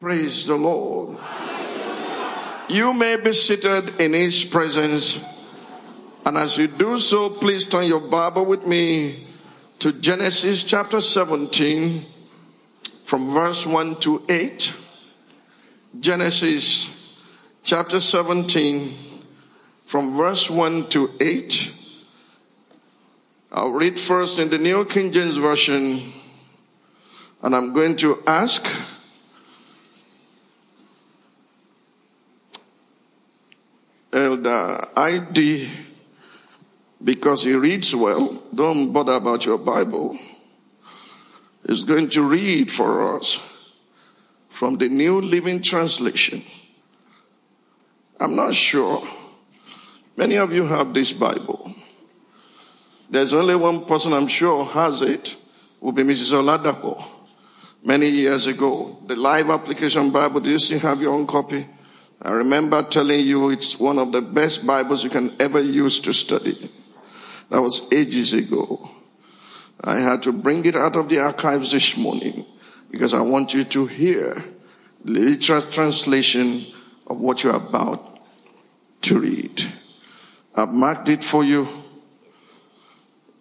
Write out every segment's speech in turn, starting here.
Praise the Lord. You may be seated in His presence. And as you do so, please turn your Bible with me to Genesis chapter 17 from verse 1 to 8. Genesis chapter 17 from verse 1 to 8. I'll read first in the New King James Version, and I'm going to ask Elder ID, because he reads well, don't bother about your Bible, is going to read for us from the New Living Translation. I'm not sure. Many of you have this Bible. There's only one person I'm sure has it, will be Mrs. Oladapo. Many years ago, the Life Application Bible, do you still have your own copy? I remember telling you it's one of the best Bibles you can ever use to study. That was ages ago. I had to bring it out of the archives this morning because I want you to hear the literal translation of what you're about to read. I've marked it for you.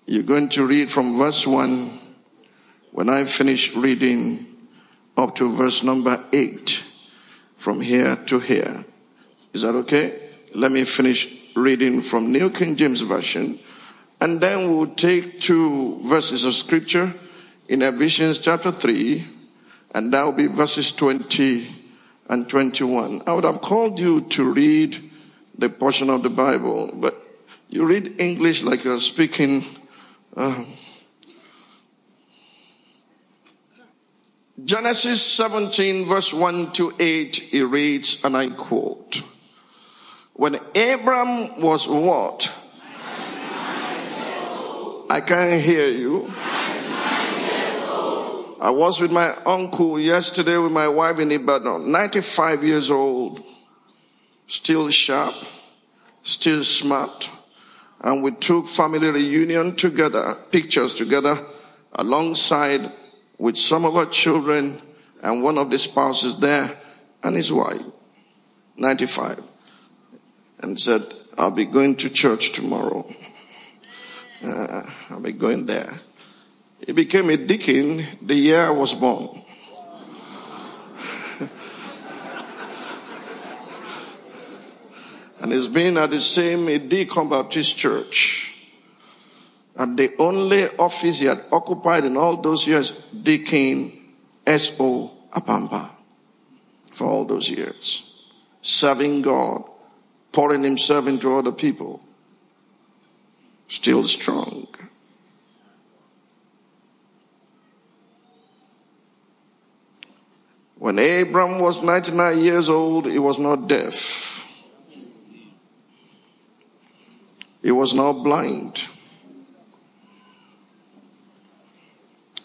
You're going to read from verse 1 when I finish reading up to verse number 8 from here to here. Is that okay? Let me finish reading from New King James Version, and then we'll take two verses of scripture in Ephesians chapter 3, and that will be verses 20 and 21. I would have called you to read the portion of the Bible, but you read English like you're speaking. Uh, Genesis 17, verse 1 to 8, it reads, and I quote When Abram was what? I can't hear you. I was with my uncle yesterday with my wife in Ibadan, 95 years old, still sharp, still smart. And we took family reunion together, pictures together, alongside with some of our children and one of the spouses there and his wife, 95, and said, I'll be going to church tomorrow. Uh, I'll be going there. He became a deacon the year I was born. and he's been at the same Deacon Baptist church and the only office he had occupied in all those years, Deacon S.O. Apampa, for all those years, serving God, pouring himself into other people, still strong. When Abram was 99 years old, he was not deaf. He was not blind.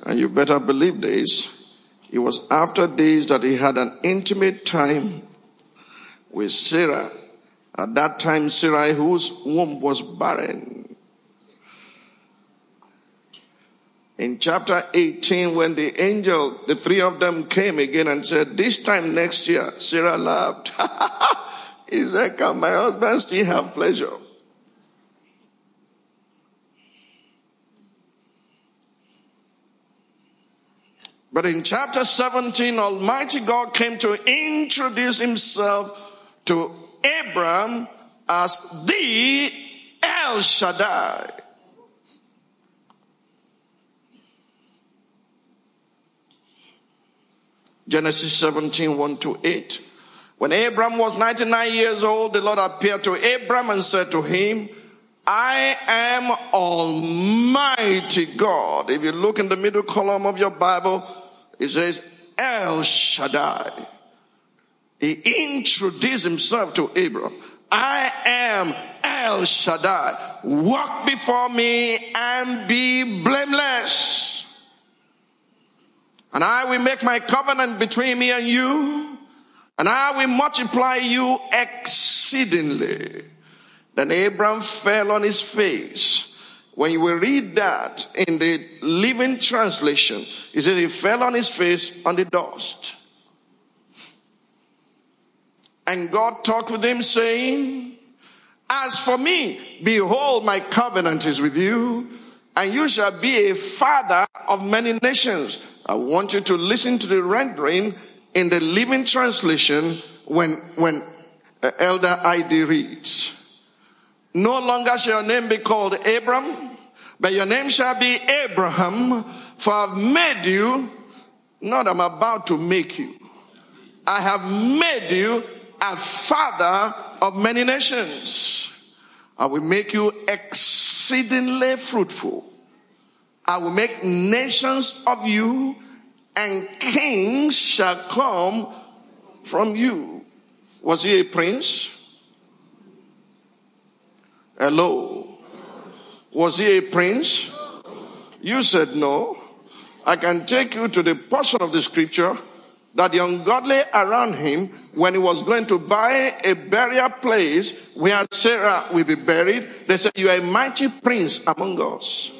And you better believe this. It was after this that he had an intimate time with Sarah. At that time, Sarah, whose womb was barren. In chapter 18, when the angel, the three of them came again and said, This time next year, Sarah laughed. he said, Can my husband still have pleasure? But in chapter 17, Almighty God came to introduce himself to Abram as the El Shaddai. Genesis 17, 1 to 8. When Abram was 99 years old, the Lord appeared to Abram and said to him, I am Almighty God. If you look in the middle column of your Bible, it says El Shaddai. He introduced himself to Abram. I am El Shaddai. Walk before me and be blameless. And I will make my covenant between me and you, and I will multiply you exceedingly. Then Abram fell on his face. When you will read that in the Living Translation, he says he fell on his face on the dust. And God talked with him saying, As for me, behold, my covenant is with you, and you shall be a father of many nations. I want you to listen to the rendering in the Living Translation when, when uh, Elder ID reads. No longer shall your name be called Abram, but your name shall be Abraham, for I've made you, not I'm about to make you. I have made you a father of many nations. I will make you exceedingly fruitful. I will make nations of you, and kings shall come from you. Was he a prince? Hello. Was he a prince? You said no. I can take you to the portion of the scripture that the ungodly around him, when he was going to buy a burial place where Sarah will be buried, they said, You are a mighty prince among us.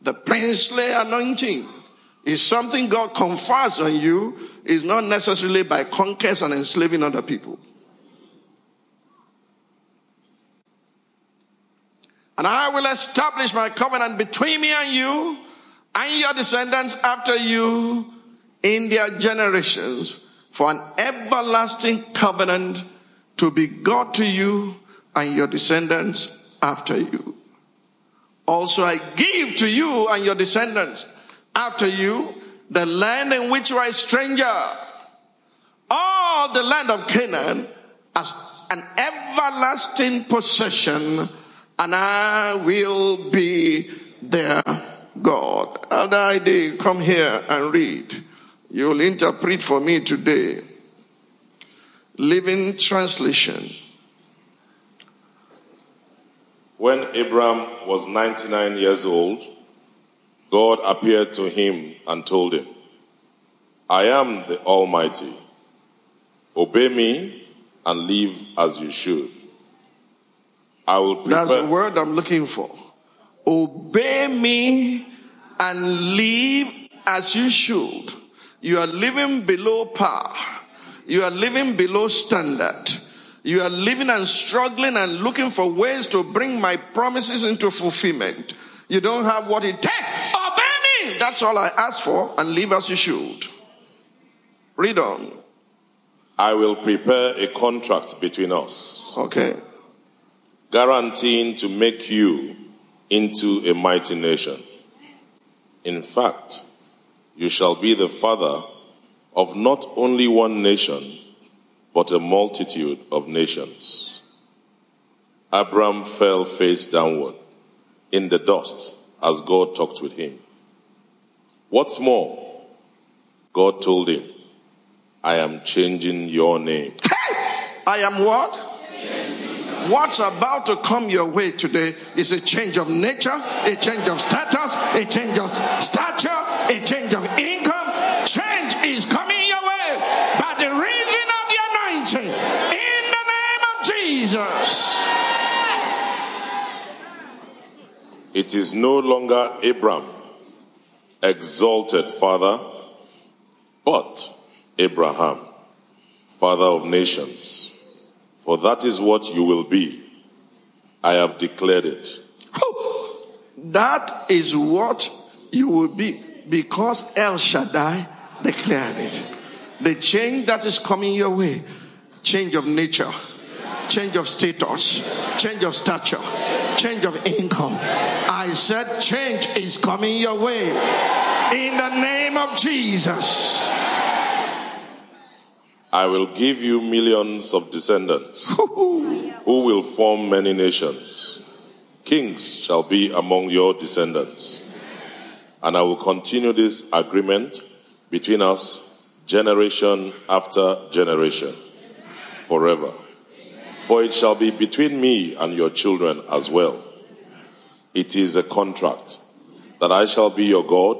The princely anointing is something God confers on you, is not necessarily by conquest and enslaving other people. And I will establish my covenant between me and you and your descendants after you in their generations for an everlasting covenant to be God to you and your descendants after you. Also, I give to you and your descendants after you the land in which you are a stranger, all the land of Canaan as an everlasting possession, and I will be their God. Elder ID, come here and read. You'll interpret for me today. Living Translation. When Abram was 99 years old, God appeared to him and told him, I am the Almighty. Obey me and live as you should. I will prepare. That's the word I'm looking for. Obey me and live as you should. You are living below par. You are living below standard. You are living and struggling and looking for ways to bring my promises into fulfillment. You don't have what it takes. That's all I ask for and live as you should. Read on. I will prepare a contract between us, Okay. guaranteeing to make you into a mighty nation. In fact, you shall be the father of not only one nation, but a multitude of nations. Abram fell face downward in the dust as God talked with him. What's more, God told him, I am changing your name. I am what? What's about to come your way today is a change of nature, a change of status, a change of stature, a change of income. Change is coming your way by the reason of the anointing in the name of Jesus. It is no longer Abram, exalted father, but Abraham, father of nations. For that is what you will be. I have declared it. That is what you will be because El Shaddai declared it. The change that is coming your way, change of nature, change of status, change of stature, change of income. I said change is coming your way in the name of Jesus. I will give you millions of descendants who will form many nations. Kings shall be among your descendants. And I will continue this agreement between us generation after generation forever. For it shall be between me and your children as well. It is a contract that I shall be your God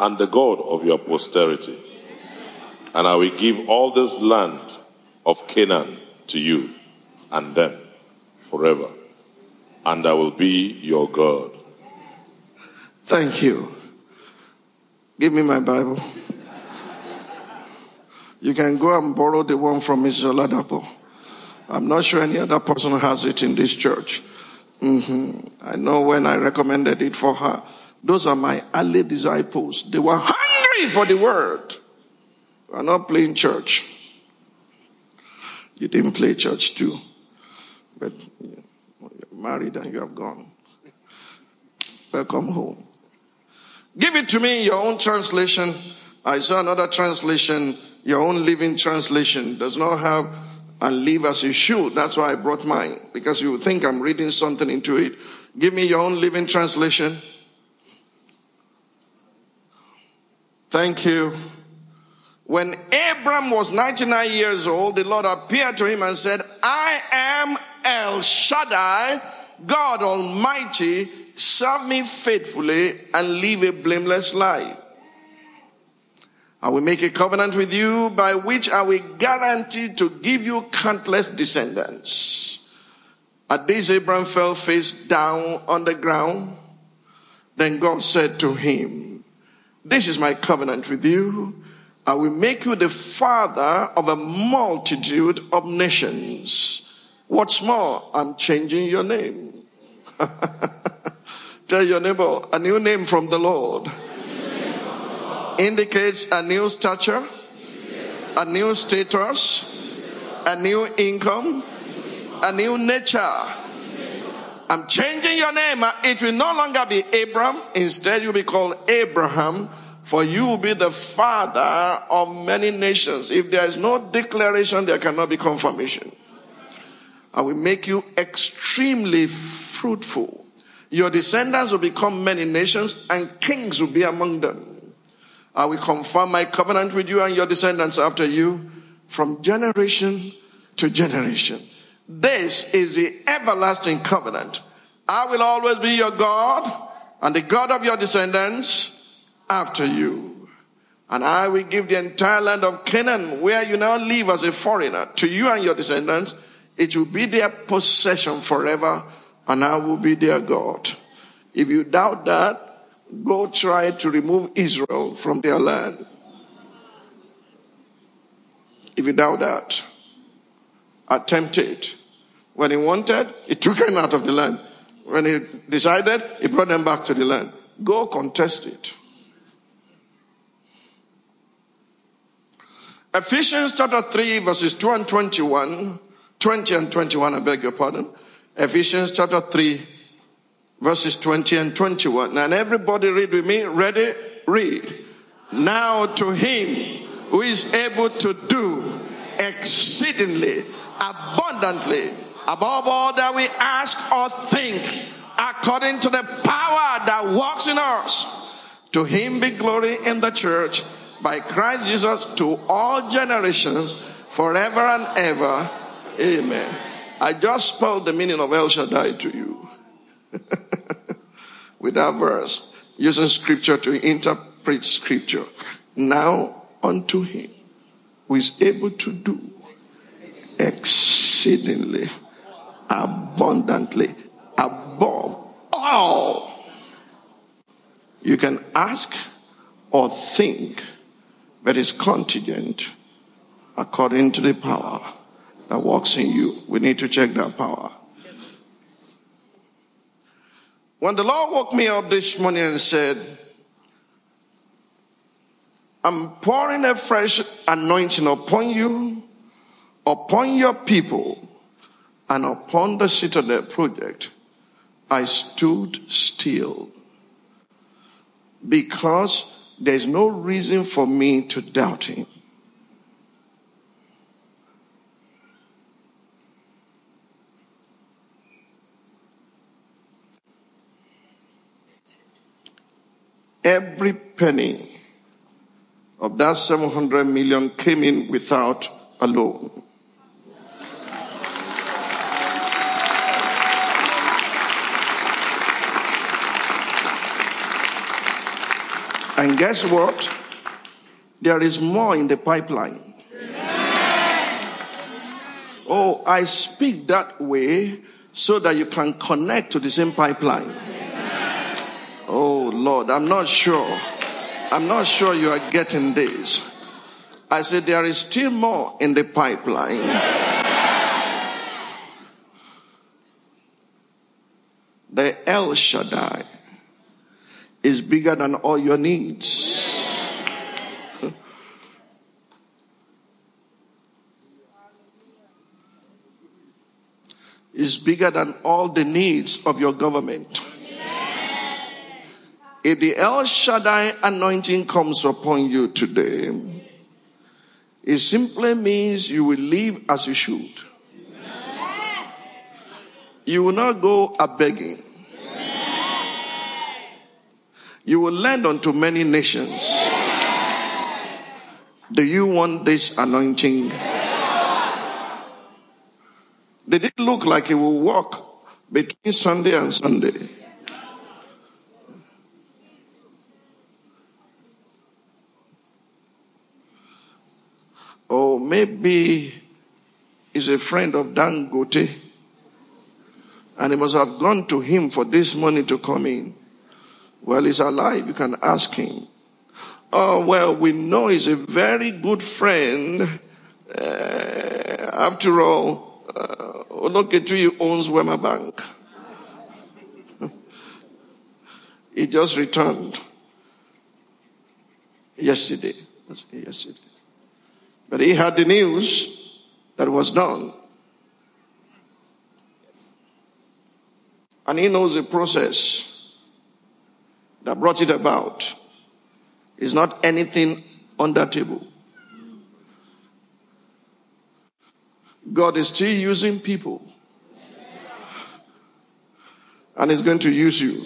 and the God of your posterity and I will give all this land of Canaan to you and them forever. And I will be your God. Thank you. Give me my Bible. You can go and borrow the one from Mrs. Oladapo. I'm not sure any other person has it in this church. Mm-hmm. I know when I recommended it for her. Those are my early disciples. They were hungry for the word. We are not playing church. You didn't play church too. But you're married and you have gone. Welcome home. Give it to me in your own translation. I saw another translation, your own living translation does not have and live as you should. That's why I brought mine because you think I'm reading something into it. Give me your own living translation. Thank you. When Abram was 99 years old, the Lord appeared to him and said, I am El Shaddai, God Almighty. Serve me faithfully and live a blameless life. I will make a covenant with you by which I will guarantee to give you countless descendants. At this, Abram fell face down on the ground. Then God said to him, This is my covenant with you I will make you the father of a multitude of nations. What's more, I'm changing your name. Tell your neighbor, a new name from the Lord indicates a new stature, a new status, a new income, a new nature. I'm changing your name. Uh, it will no longer be Abram. Instead, you'll be called Abraham for you will be the father of many nations. If there is no declaration, there cannot be confirmation. I will make you extremely fruitful. Your descendants will become many nations and kings will be among them. I will confirm my covenant with you and your descendants after you from generation to generation. This is the everlasting covenant. I will always be your God and the God of your descendants after you. And I will give the entire land of Canaan, where you now live as a foreigner, to you and your descendants. It will be their possession forever, and I will be their God. If you doubt that, go try to remove Israel from their land. If you doubt that, attempt it. When he wanted, he took them out of the land. When he decided, he brought them back to the land. Go contest it. Ephesians chapter 3, verses 2 and 21, 20 and 21, I beg your pardon. Ephesians chapter 3, verses 20 and 21. And everybody read with me. Ready? Read. Now to him who is able to do exceedingly abundantly above all that we ask or think according to the power that works in us. To him be glory in the church by Christ Jesus to all generations forever and ever. Amen. I just spelled the meaning of El Shaddai to you with that verse, using scripture to interpret scripture. Now unto him who is able to do exceedingly abundantly above all you can ask or think but is contingent according to the power that works in you. We need to check that power. When the Lord woke me up this morning and said, I'm pouring a fresh anointing upon you, upon your people, and upon the Citadel project, I stood still because there's no reason for me to doubt him. Every penny of that 700 million came in without a loan. And guess what? There is more in the pipeline. Oh, I speak that way so that you can connect to the same pipeline. Lord, I'm not sure. I'm not sure you are getting this. I said there is still more in the pipeline. The El Shaddai is bigger than all your needs. is bigger than all the needs of your government. If the El Shaddai anointing comes upon you today, it simply means you will live as you should. You will not go a begging. You will lend unto many nations. Do you want this anointing? Did it look like it will walk between Sunday and Sunday? Or maybe he's a friend of Dangote and he must have gone to him for this money to come in. Well, he's alive. You can ask him. Oh, well, we know he's a very good friend. Uh, after all, uh, Oloketui owns Wema Bank. he just returned yesterday. Yesterday. But he had the news that was done. And he knows the process that brought it about is not anything on that table. God is still using people. And He's going to use you.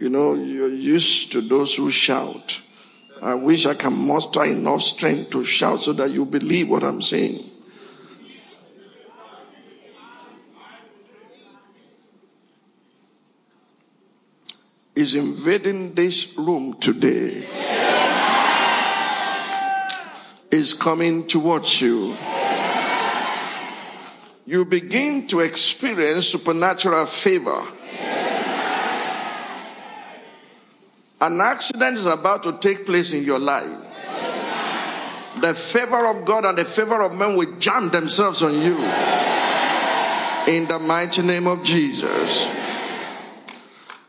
You know, you're used to those who shout. I wish I can muster enough strength to shout so that you believe what I'm saying. is invading this room today is coming towards you. You begin to experience supernatural favor. An accident is about to take place in your life. The favor of God and the favor of men will jam themselves on you. In the mighty name of Jesus.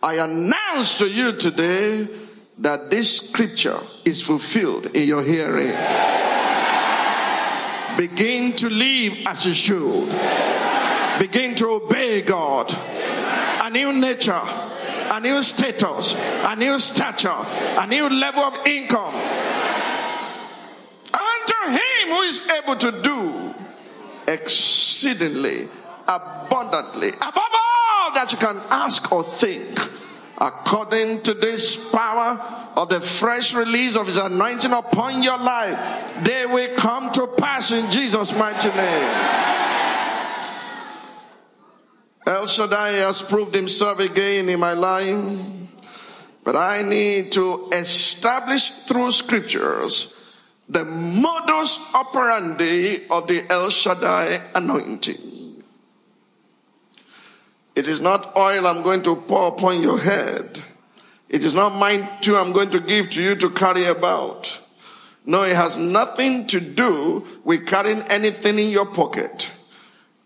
I announce to you today that this scripture is fulfilled in your hearing. Begin to live as you should. Begin to obey God. A new nature, a new status, a new stature, a new level of income. Unto him who is able to do exceedingly, abundantly, above all that you can ask or think according to this power of the fresh release of his anointing upon your life, they will come to pass in Jesus' mighty name. El Shaddai has proved himself again in my life, but I need to establish through scriptures the modus operandi of the El Shaddai anointing. It is not oil I'm going to pour upon your head. It is not mine too I'm going to give to you to carry about. No, it has nothing to do with carrying anything in your pocket.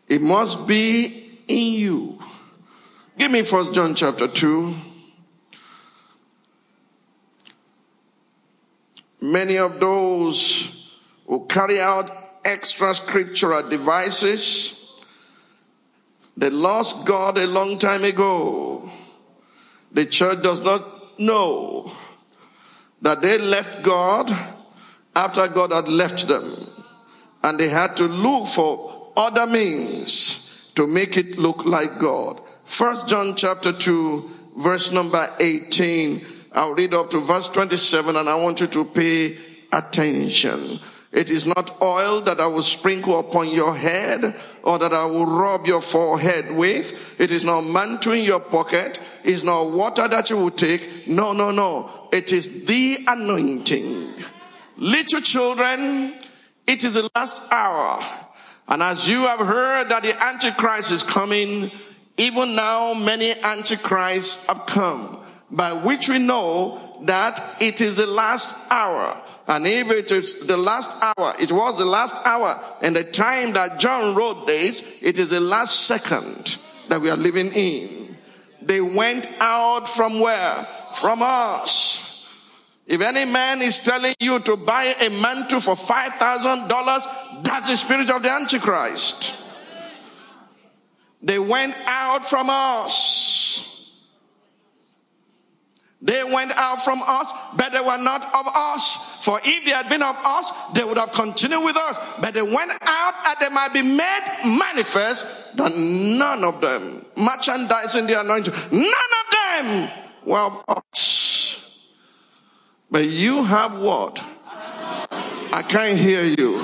It must be in you. Give me first John chapter 2. Many of those who carry out extra scriptural devices, they lost God a long time ago. The church does not know that they left God after God had left them. And they had to look for other means to make it look like God. First John chapter 2, verse number 18. I'll read up to verse 27 and I want you to pay attention. It is not oil that I will sprinkle upon your head or that I will rub your forehead with. It is not mantle in your pocket. It's not water that you will take. No, no, no. It is the anointing. Little children, it is the last hour. And as you have heard that the Antichrist is coming, even now many Antichrists have come, by which we know that it is the last hour. And if it is the last hour, it was the last hour, and the time that John wrote this, it is the last second that we are living in. They went out from where? From us. If any man is telling you to buy a mantle for $5,000, that's the spirit of the Antichrist. They went out from us. They went out from us, but they were not of us. For if they had been of us, they would have continued with us. But they went out that they might be made manifest that none of them, merchandising the anointing, none of them were of us. But you have what? I can't hear you.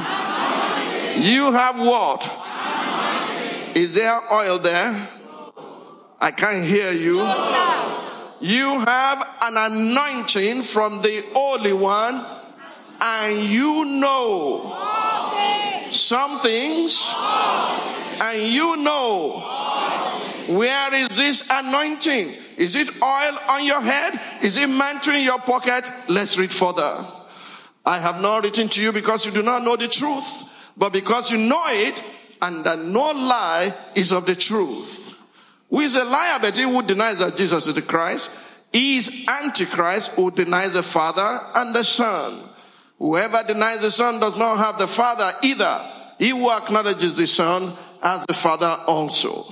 You have what? Is there oil there? I can't hear you. You have an anointing from the Holy One, and you know some things, and you know where is this anointing? Is it oil on your head? Is it mantle in your pocket? Let's read further. I have not written to you because you do not know the truth, but because you know it and that no lie is of the truth. Who is a liar, but he who denies that Jesus is the Christ? He is Antichrist who denies the Father and the Son. Whoever denies the Son does not have the Father either. He who acknowledges the Son has the Father also.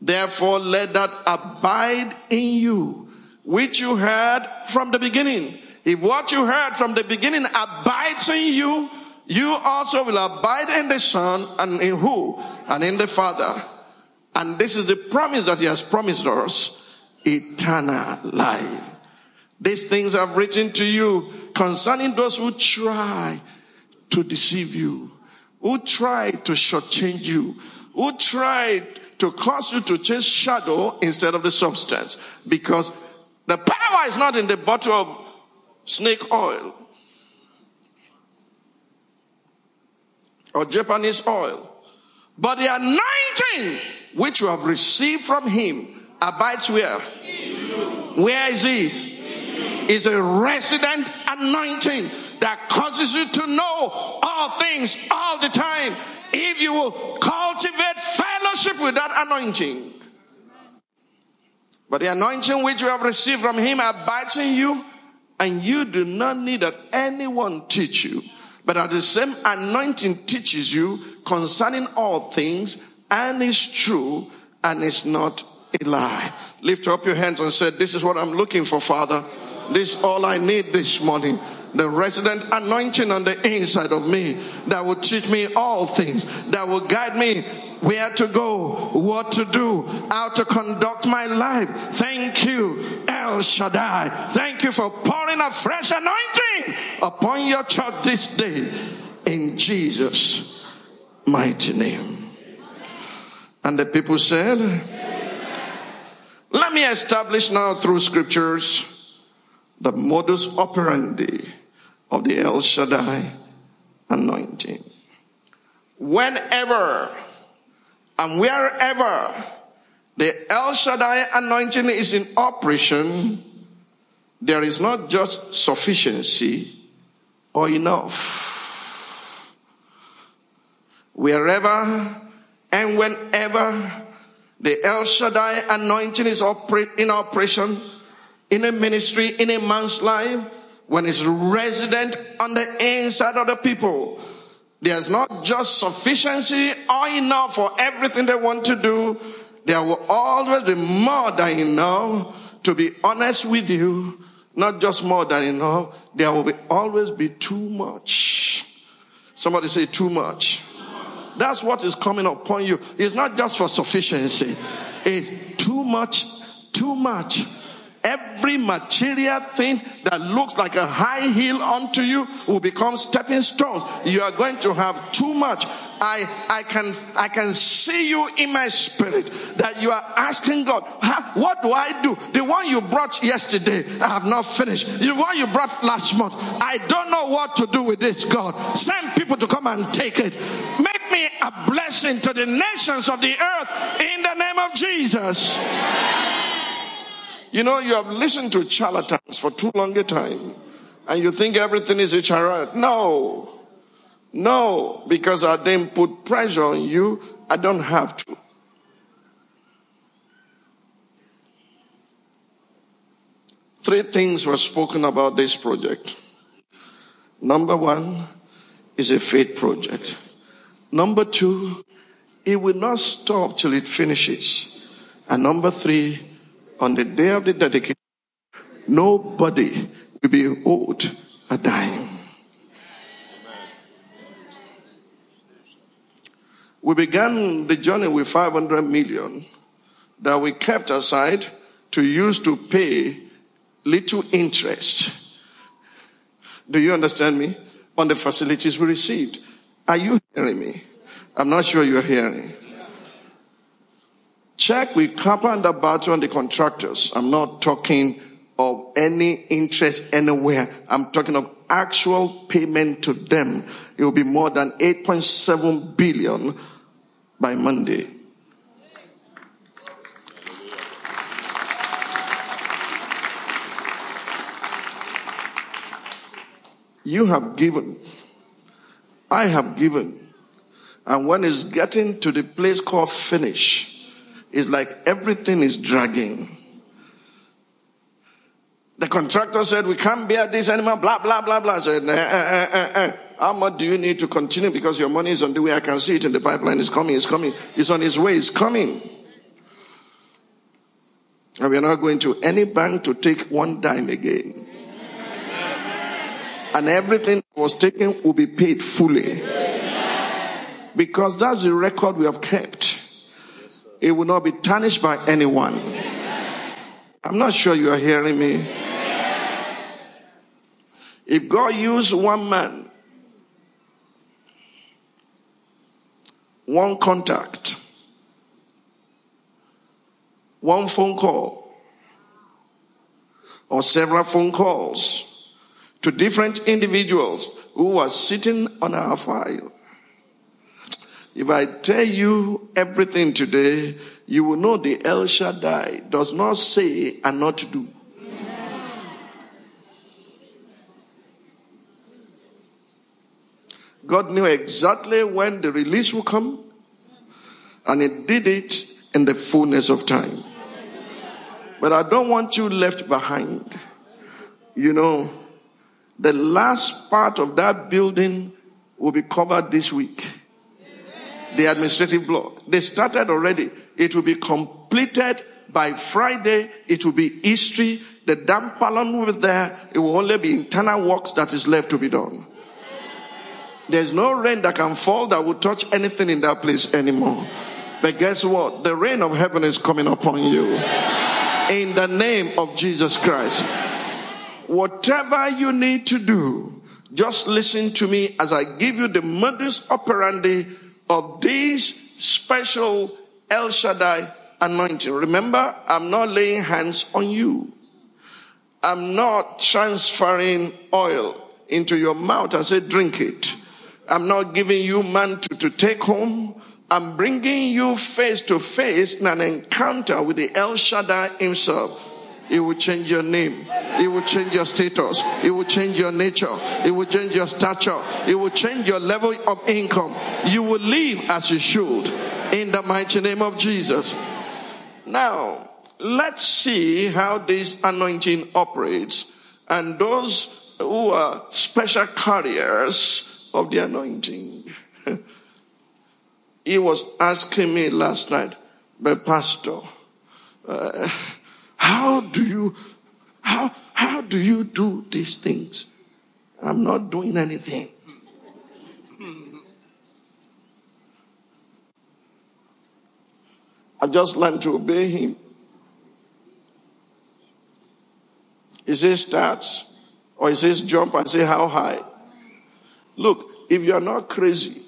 Therefore, let that abide in you, which you heard from the beginning. If what you heard from the beginning abides in you, you also will abide in the Son and in who? And in the Father. And this is the promise that He has promised us eternal life. These things I've written to you concerning those who try to deceive you, who try to shortchange you, who try to cause you to chase shadow instead of the substance. Because the power is not in the bottle of snake oil or Japanese oil, but the anointing which you have received from him abides where? Where is he? Is a resident anointing that causes you to know all things all the time if you will cultivate fellowship with that anointing. But the anointing which you have received from him abides in you, and you do not need that anyone teach you. But at the same anointing teaches you concerning all things, and is true, and is not a lie. Lift up your hands and say, This is what I'm looking for, Father. This is all I need this morning the resident anointing on the inside of me that will teach me all things, that will guide me where to go, what to do, how to conduct my life. Thank you, El Shaddai. Thank you for pouring a fresh anointing upon your church this day in Jesus' mighty name. And the people said, Let me establish now through scriptures the modus operandi of the El Shaddai anointing. Whenever and wherever the El Shaddai anointing is in operation, there is not just sufficiency or enough. Wherever and whenever the El Shaddai anointing is in operation in a ministry, in a man's life, when it's resident on the inside of the people, there's not just sufficiency or enough for everything they want to do. There will always be more than enough. To be honest with you, not just more than enough, there will be, always be too much. Somebody say too much. That's what is coming upon you. It's not just for sufficiency. It's too much, too much. Every material thing that looks like a high heel unto you will become stepping stones. You are going to have too much. I, I can, I can see you in my spirit that you are asking God, what do I do? The one you brought yesterday, I have not finished. The one you brought last month, I don't know what to do with this, God. Send people to come and take it. Make me a blessing to the nations of the earth in the name of Jesus. You know, you have listened to charlatans for too long a time and you think everything is a charade. No. No, because I didn't put pressure on you. I don't have to. Three things were spoken about this project. Number one is a faith project. Number two, it will not stop till it finishes. And number three, on the day of the dedication, nobody will be owed a dime. We began the journey with 500 million that we kept aside to use to pay little interest. Do you understand me? On the facilities we received. Are you hearing me? I'm not sure you're hearing. Check with Cappa and D'Alberto and the contractors. I'm not talking of any interest anywhere. I'm talking of actual payment to them. It will be more than 8.7 billion by Monday. You have given. I have given. And when it's getting to the place called finish, it's like everything is dragging. The contractor said, we can't bear this anymore, blah, blah, blah, blah. I said, eh, eh, eh, eh, how much do you need to continue? Because your money is on the way. I can see it in the pipeline. It's coming, it's coming. It's on its way, it's coming. And we are not going to any bank to take one dime again. And everything that was taken will be paid fully. Because that's the record we have kept. It will not be tarnished by anyone. I'm not sure you are hearing me. If God used one man, one contact, one phone call, or several phone calls to different individuals who were sitting on our file, if I tell you everything today, you will know the El Shaddai does not say and not do. God knew exactly when the release will come, and He did it in the fullness of time. But I don't want you left behind. You know, the last part of that building will be covered this week the administrative block. They started already. It will be completed by Friday. It will be history. The dam pylon will be there. It will only be internal works that is left to be done. There's no rain that can fall that will touch anything in that place anymore. But guess what? The rain of heaven is coming upon you. In the name of Jesus Christ. Whatever you need to do, just listen to me as I give you the modus operandi of this special El Shaddai anointing. Remember, I'm not laying hands on you. I'm not transferring oil into your mouth and say, drink it. I'm not giving you mantle to take home. I'm bringing you face to face in an encounter with the El Shaddai himself. It will change your name. It will change your status. It will change your nature. It will change your stature. It will change your level of income. You will live as you should in the mighty name of Jesus. Now, let's see how this anointing operates and those who are special carriers of the anointing. he was asking me last night, but Pastor, uh, how do you, how, how do you do these things? I'm not doing anything. I've just learned to obey him. He says starts, or he says jump and say how high. Look, if you're not crazy,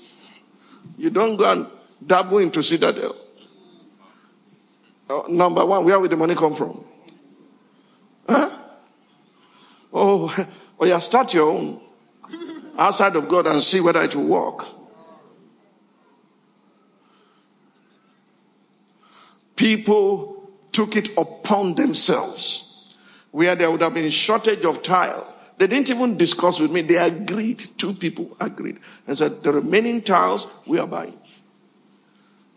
you don't go and dabble into Citadel. Uh, number one, where will the money come from? Huh? Oh, oh yeah, start your own outside of God and see whether it will work. People took it upon themselves where there would have been shortage of tile. They didn't even discuss with me. They agreed. Two people agreed and said, the remaining tiles we are buying.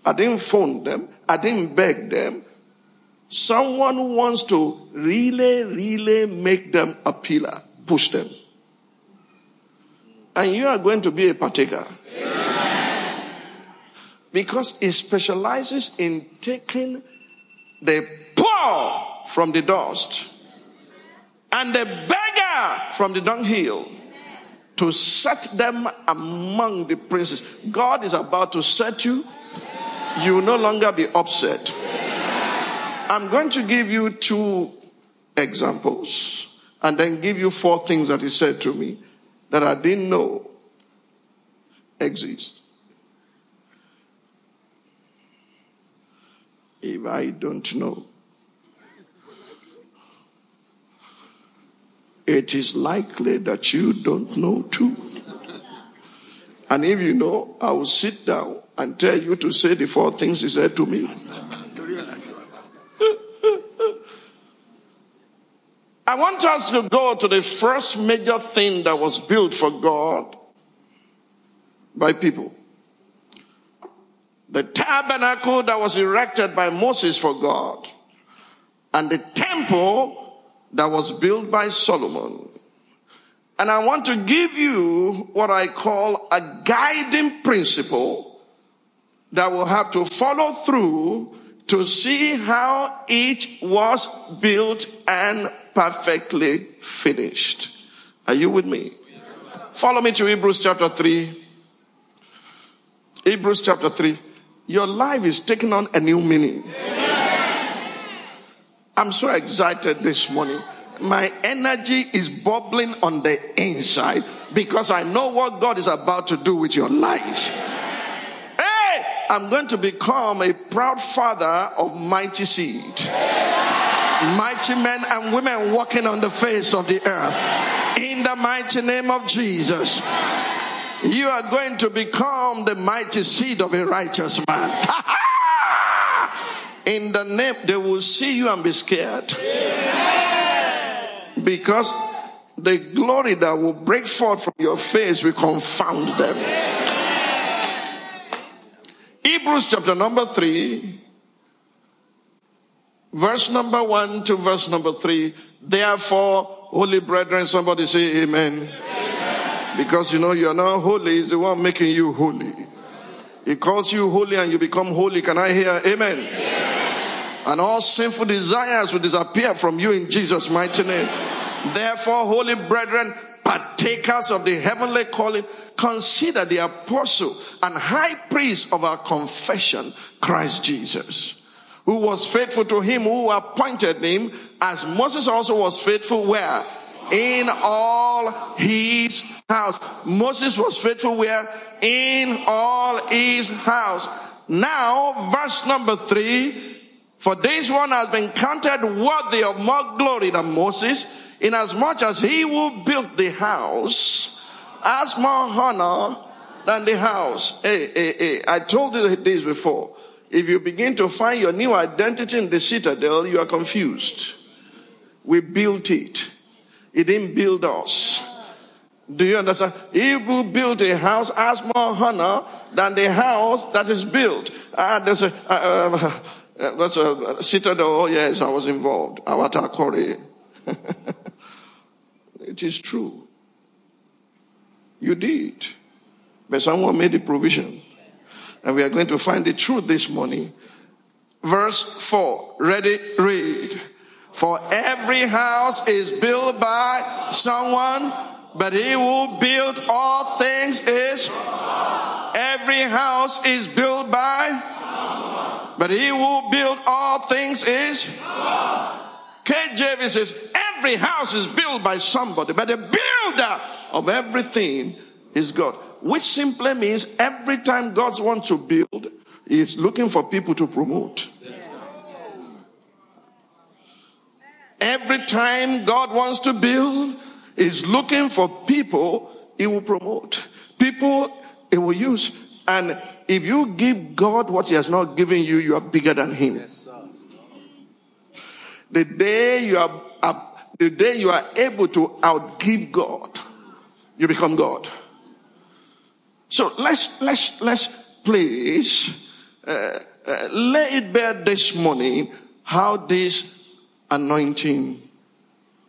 I didn't phone them. I didn't beg them. Someone who wants to really, really make them a pillar, push them. And you are going to be a partaker. Because he specializes in taking the poor from the dust and a beggar from the dunghill to set them among the princes. God is about to set you you will no longer be upset. I'm going to give you two examples and then give you four things that he said to me that I didn't know exist. If I don't know, it is likely that you don't know too. And if you know, I will sit down and tell you to say the four things he said to me. I want us to go to the first major thing that was built for God by people. The tabernacle that was erected by Moses for God and the temple that was built by Solomon. And I want to give you what I call a guiding principle that will have to follow through to see how each was built and perfectly finished. Are you with me? Follow me to Hebrews chapter 3. Hebrews chapter 3. Your life is taking on a new meaning. I'm so excited this morning. My energy is bubbling on the inside because I know what God is about to do with your life. Hey, I'm going to become a proud father of mighty seed. Mighty men and women walking on the face of the earth. In the mighty name of Jesus. You are going to become the mighty seed of a righteous man. In the name, they will see you and be scared. Because the glory that will break forth from your face will confound them. Hebrews chapter number 3, verse number 1 to verse number 3. Therefore, holy brethren, somebody say amen. amen. Because you know you are not holy, is the one making you holy. He calls you holy and you become holy. Can I hear amen? amen? And all sinful desires will disappear from you in Jesus' mighty name. Therefore, holy brethren, partakers of the heavenly calling, consider the apostle and high priest of our confession, Christ Jesus, who was faithful to him who appointed him, as Moses also was faithful where? In all his house. Moses was faithful where? In all his house. Now, verse number three, for this one has been counted worthy of more glory than Moses Inasmuch as he who built the house has more honor than the house. Hey, hey, hey, I told you this before. If you begin to find your new identity in the citadel, you are confused. We built it. It didn't build us. Do you understand? If we build a house has more honor than the house that is built. Uh, there's a, uh, uh, uh there's a citadel. Oh yes, I was involved. Awatakore. it is true. You did. But someone made the provision. And we are going to find the truth this morning. Verse 4. Ready? Read. For every house is built by someone, but he who built all things is. Every house is built by. But he who built all things is. God. KJV says every house is built by somebody, but the builder of everything is God. Which simply means every time God wants to build, He is looking for people to promote. Every time God wants to build, is looking for people He will promote. People He will use. And if you give God what He has not given you, you are bigger than Him. Yes, the day you are, the day you are able to outgive God, you become God. So let's let's let's please uh, uh, lay it bare this morning how this anointing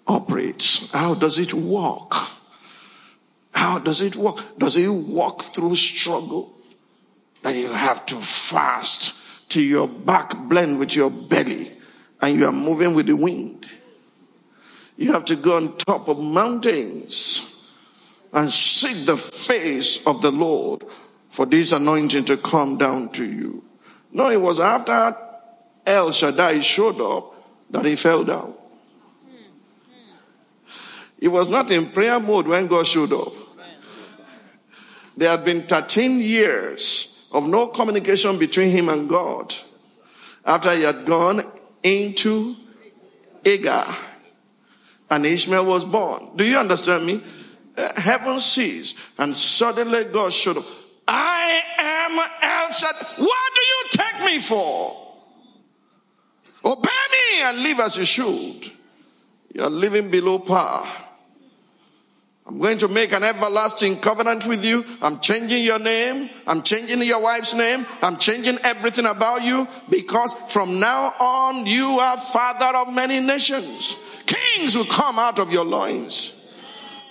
operates. How does it work? How does it work? Does it walk through struggle? That you have to fast till your back blend with your belly and you are moving with the wind. You have to go on top of mountains and seek the face of the Lord for this anointing to come down to you. No, it was after El Shaddai showed up that he fell down. He was not in prayer mode when God showed up. There had been 13 years of no communication between him and God after he had gone into Hagar. And Ishmael was born. Do you understand me? Uh, heaven sees, and suddenly God showed up. I am El Shaddai. What do you take me for? Obey me and live as you should. You are living below par. I'm going to make an everlasting covenant with you. I'm changing your name. I'm changing your wife's name. I'm changing everything about you because from now on you are father of many nations. Kings will come out of your loins.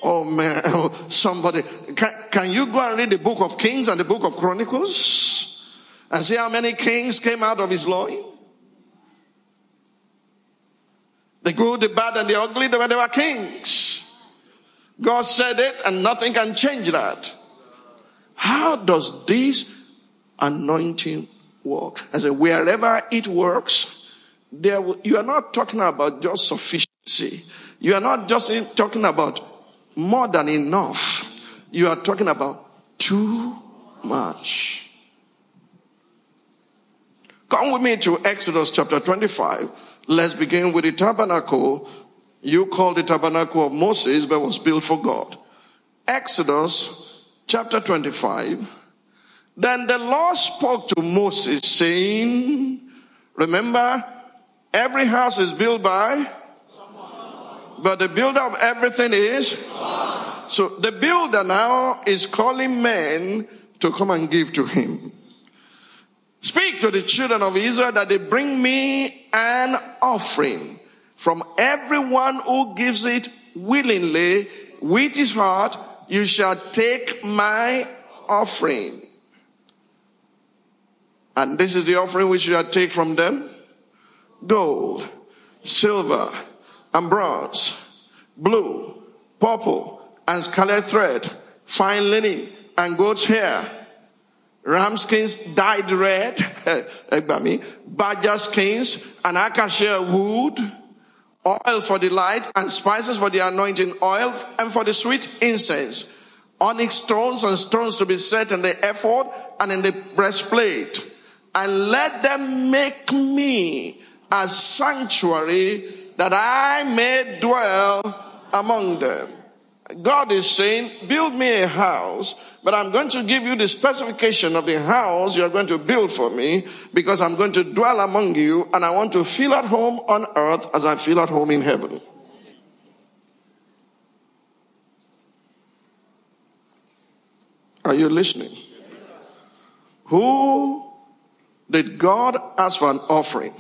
Oh man, oh, somebody, can, can you go and read the book of Kings and the book of Chronicles and see how many kings came out of his loin? The good, the bad, and the ugly, they were, they were kings. God said it and nothing can change that. How does this anointing work? I said, wherever it works, there, you are not talking about just sufficiency. You are not just talking about more than enough. You are talking about too much. Come with me to Exodus chapter 25. Let's begin with the tabernacle you call the tabernacle of Moses, but was built for God. Exodus chapter 25. Then the Lord spoke to Moses saying, remember, every house is built by, but the builder of everything is. So the builder now is calling men to come and give to him. Speak to the children of Israel that they bring me an offering from everyone who gives it willingly with his heart, you shall take my offering. And this is the offering which you shall take from them? Gold, silver, and bronze, blue, purple, and scarlet thread, fine linen, and goat's hair, ram skins dyed red, eh, me, badger skins, and acacia wood oil for the light, and spices for the anointing oil, and for the sweet incense, onyx stones and stones to be set in the ephod and in the breastplate. And let them make me a sanctuary that I may dwell among them. God is saying, build me a house, but I'm going to give you the specification of the house you are going to build for me because I'm going to dwell among you and I want to feel at home on earth as I feel at home in heaven. Are you listening? Who did God ask for an offering?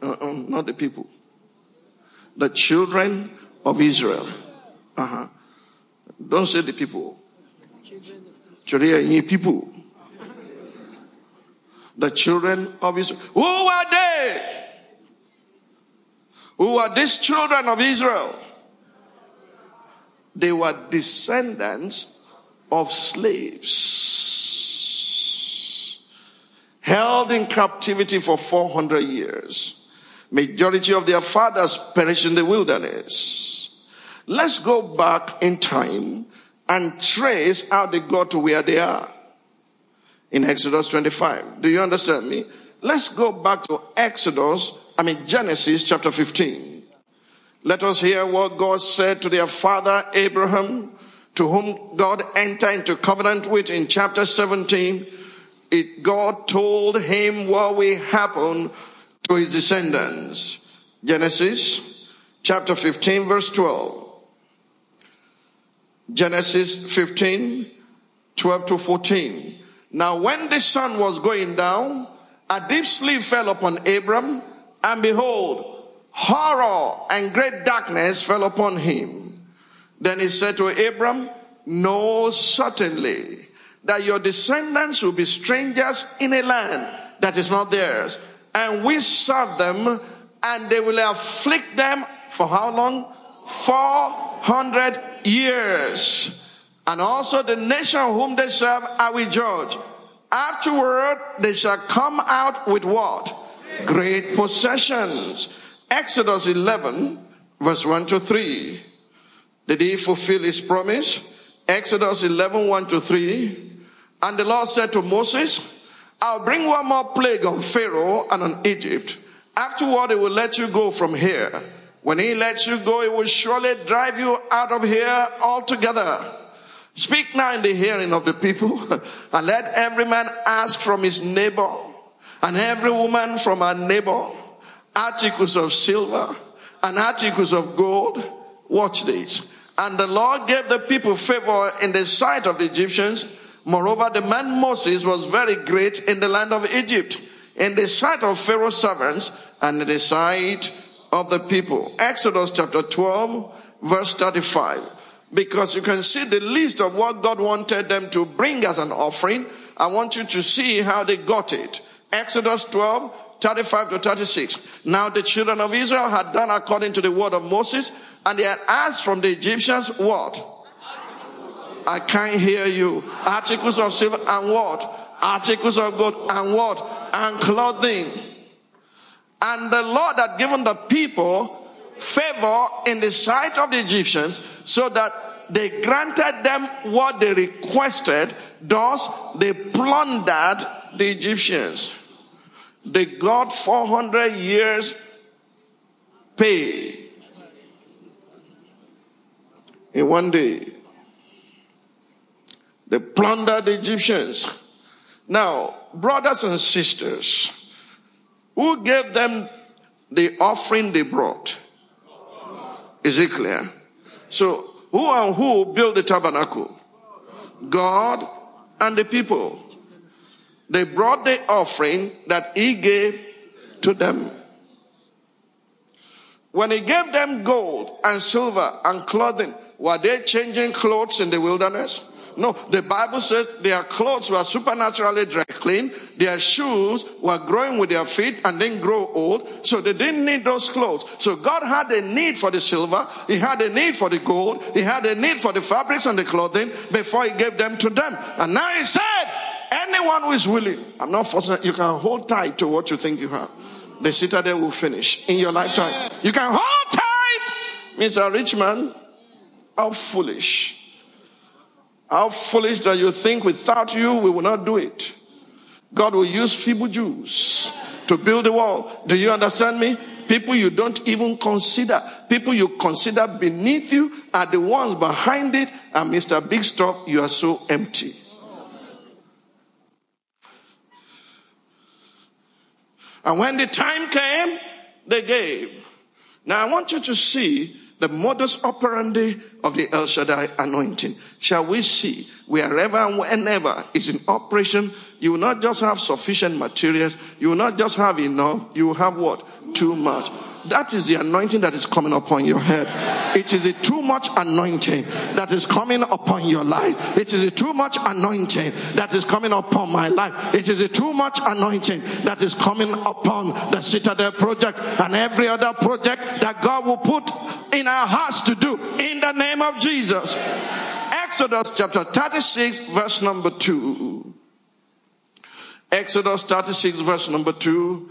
Uh, not the people, the children of Israel. Uh-huh. Don't say the people. Children people. The children of Israel. Who are they? Who are these children of Israel? They were descendants of slaves held in captivity for 400 years. Majority of their fathers perished in the wilderness. Let's go back in time and trace how they got to where they are. In Exodus 25. Do you understand me? Let's go back to Exodus, I mean Genesis chapter 15. Let us hear what God said to their father Abraham, to whom God entered into covenant with in chapter 17. It, God told him what will happen to his descendants. Genesis chapter 15 verse 12. Genesis 15, 12 to 14. Now when the sun was going down, a deep sleep fell upon Abram, and behold, horror and great darkness fell upon him. Then he said to Abram, Know certainly that your descendants will be strangers in a land that is not theirs, and we serve them, and they will afflict them for how long? 400 years. And also the nation whom they serve I will judge. Afterward, they shall come out with what? Great possessions. Exodus 11, verse 1 to 3. Did he fulfill his promise? Exodus 11, 1 to 3. And the Lord said to Moses, I'll bring one more plague on Pharaoh and on Egypt. Afterward, he will let you go from here. When he lets you go, he will surely drive you out of here altogether. Speak now in the hearing of the people, and let every man ask from his neighbor, and every woman from her neighbor, articles of silver and articles of gold. Watch this. And the Lord gave the people favor in the sight of the Egyptians Moreover, the man Moses was very great in the land of Egypt, in the sight of Pharaoh's servants, and in the sight of the people. Exodus chapter 12, verse 35. Because you can see the list of what God wanted them to bring as an offering. I want you to see how they got it. Exodus 12, 35 to 36. Now the children of Israel had done according to the word of Moses, and they had asked from the Egyptians what? I can't hear you. Articles of silver and what? Articles of gold and what? And clothing. And the Lord had given the people favor in the sight of the Egyptians so that they granted them what they requested. Thus, they plundered the Egyptians. They got 400 years pay in one day. They plundered the Egyptians. Now, brothers and sisters, who gave them the offering they brought? Is it clear? So, who and who built the tabernacle? God and the people. They brought the offering that he gave to them. When he gave them gold and silver and clothing, were they changing clothes in the wilderness? No, the Bible says their clothes were supernaturally dry clean. Their shoes were growing with their feet and then grow old. So they didn't need those clothes. So God had a need for the silver. He had a need for the gold. He had a need for the fabrics and the clothing before he gave them to them. And now he said, anyone who is willing, I'm not forcing, you can hold tight to what you think you have. The citadel will finish in your lifetime. You can hold tight, Mr. Rich man. How foolish. How foolish that you think without you we will not do it. God will use feeble Jews to build the wall. Do you understand me? People you don't even consider, people you consider beneath you are the ones behind it. And Mr. Big Stuff, you are so empty. And when the time came, they gave. Now I want you to see the modus operandi of the El Shaddai anointing. Shall we see wherever and whenever is in operation, you will not just have sufficient materials, you will not just have enough, you will have what? Too much. That is the anointing that is coming upon your head. It is a too much anointing that is coming upon your life. It is a too much anointing that is coming upon my life. It is a too much anointing that is coming upon the Citadel project and every other project that God will put in our hearts to do in the name of Jesus. Exodus chapter 36 verse number 2. Exodus 36 verse number 2.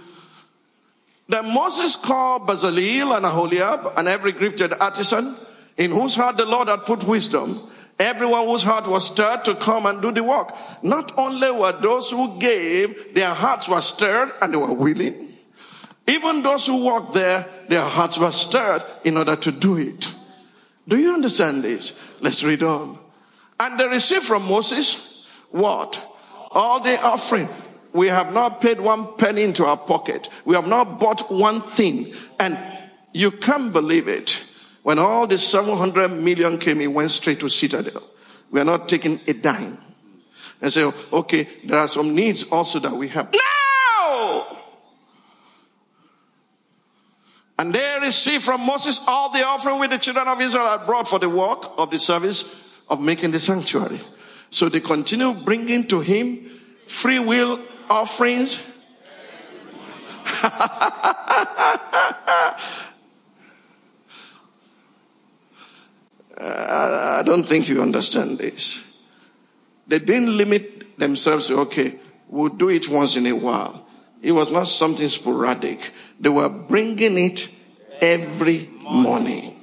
Then Moses called Bezalel and Aholiab and every gifted artisan in whose heart the Lord had put wisdom. Everyone whose heart was stirred to come and do the work. Not only were those who gave, their hearts were stirred and they were willing. Even those who worked there, their hearts were stirred in order to do it. Do you understand this? Let's read on. And they received from Moses what? All the offering we have not paid one penny into our pocket. We have not bought one thing. And you can't believe it. When all the 700 million came, it went straight to Citadel. We are not taking a dime. And say, okay, there are some needs also that we have. No! And they received from Moses all the offering which the children of Israel had brought for the work of the service of making the sanctuary. So they continue bringing to him free will offerings. I don't think you understand this. They didn't limit themselves to, okay, we'll do it once in a while. It was not something sporadic. They were bringing it every morning.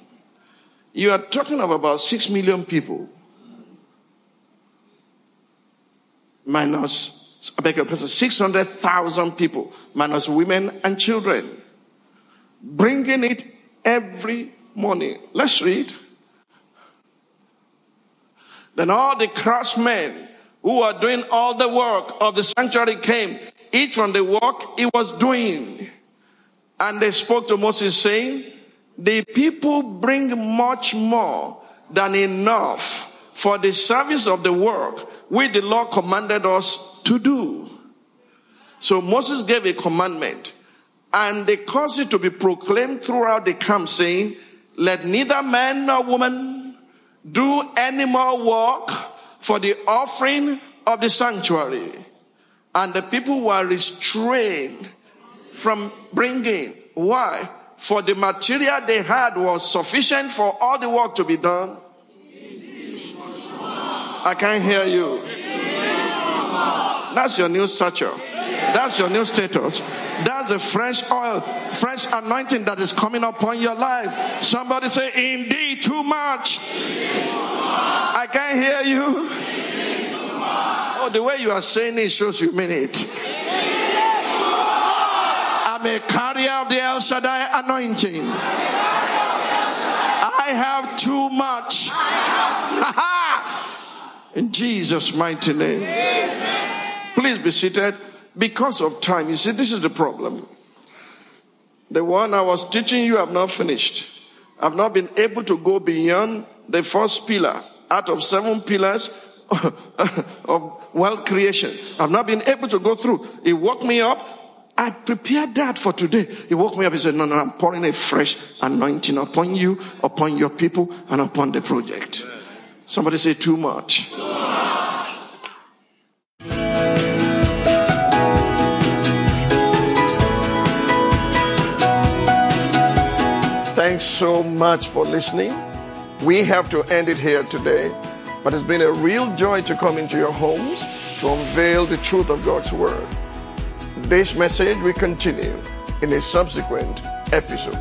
You are talking of about six million people. Minus I beg your pardon, 600,000 people, minus women and children, bringing it every morning. Let's read. Then all the craftsmen who were doing all the work of the sanctuary came, each from the work he was doing. And they spoke to Moses saying, the people bring much more than enough for the service of the work which the Lord commanded us to do. So Moses gave a commandment and they caused it to be proclaimed throughout the camp saying, let neither man nor woman do any more work for the offering of the sanctuary. And the people were restrained from bringing. Why? For the material they had was sufficient for all the work to be done. I can't hear you. That's your new stature. That's your new status. That's a fresh oil, fresh anointing that is coming upon your life. Somebody say, Indeed, too much. I can't hear you. Oh, the way you are saying it shows you mean it. I'm a carrier of the El Shaddai anointing. I have too much. In Jesus' mighty name. Please be seated. Because of time, you see, this is the problem. The one I was teaching you, I've not finished. I've not been able to go beyond the first pillar out of seven pillars of world creation. I've not been able to go through. He woke me up. I prepared that for today. He woke me up. He said, no, no, I'm pouring a fresh anointing upon you, upon your people, and upon the project. Somebody say too much. Too much. So much for listening. We have to end it here today, but it's been a real joy to come into your homes to unveil the truth of God's Word. This message will continue in a subsequent episode.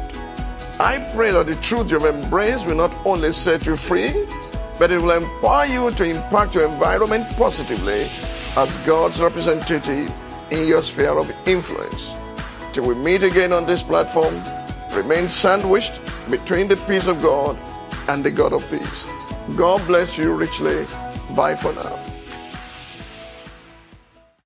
I pray that the truth you've embraced will not only set you free, but it will empower you to impact your environment positively as God's representative in your sphere of influence. Till we meet again on this platform, remain sandwiched between the peace of God and the God of peace. God bless you richly. Bye for now.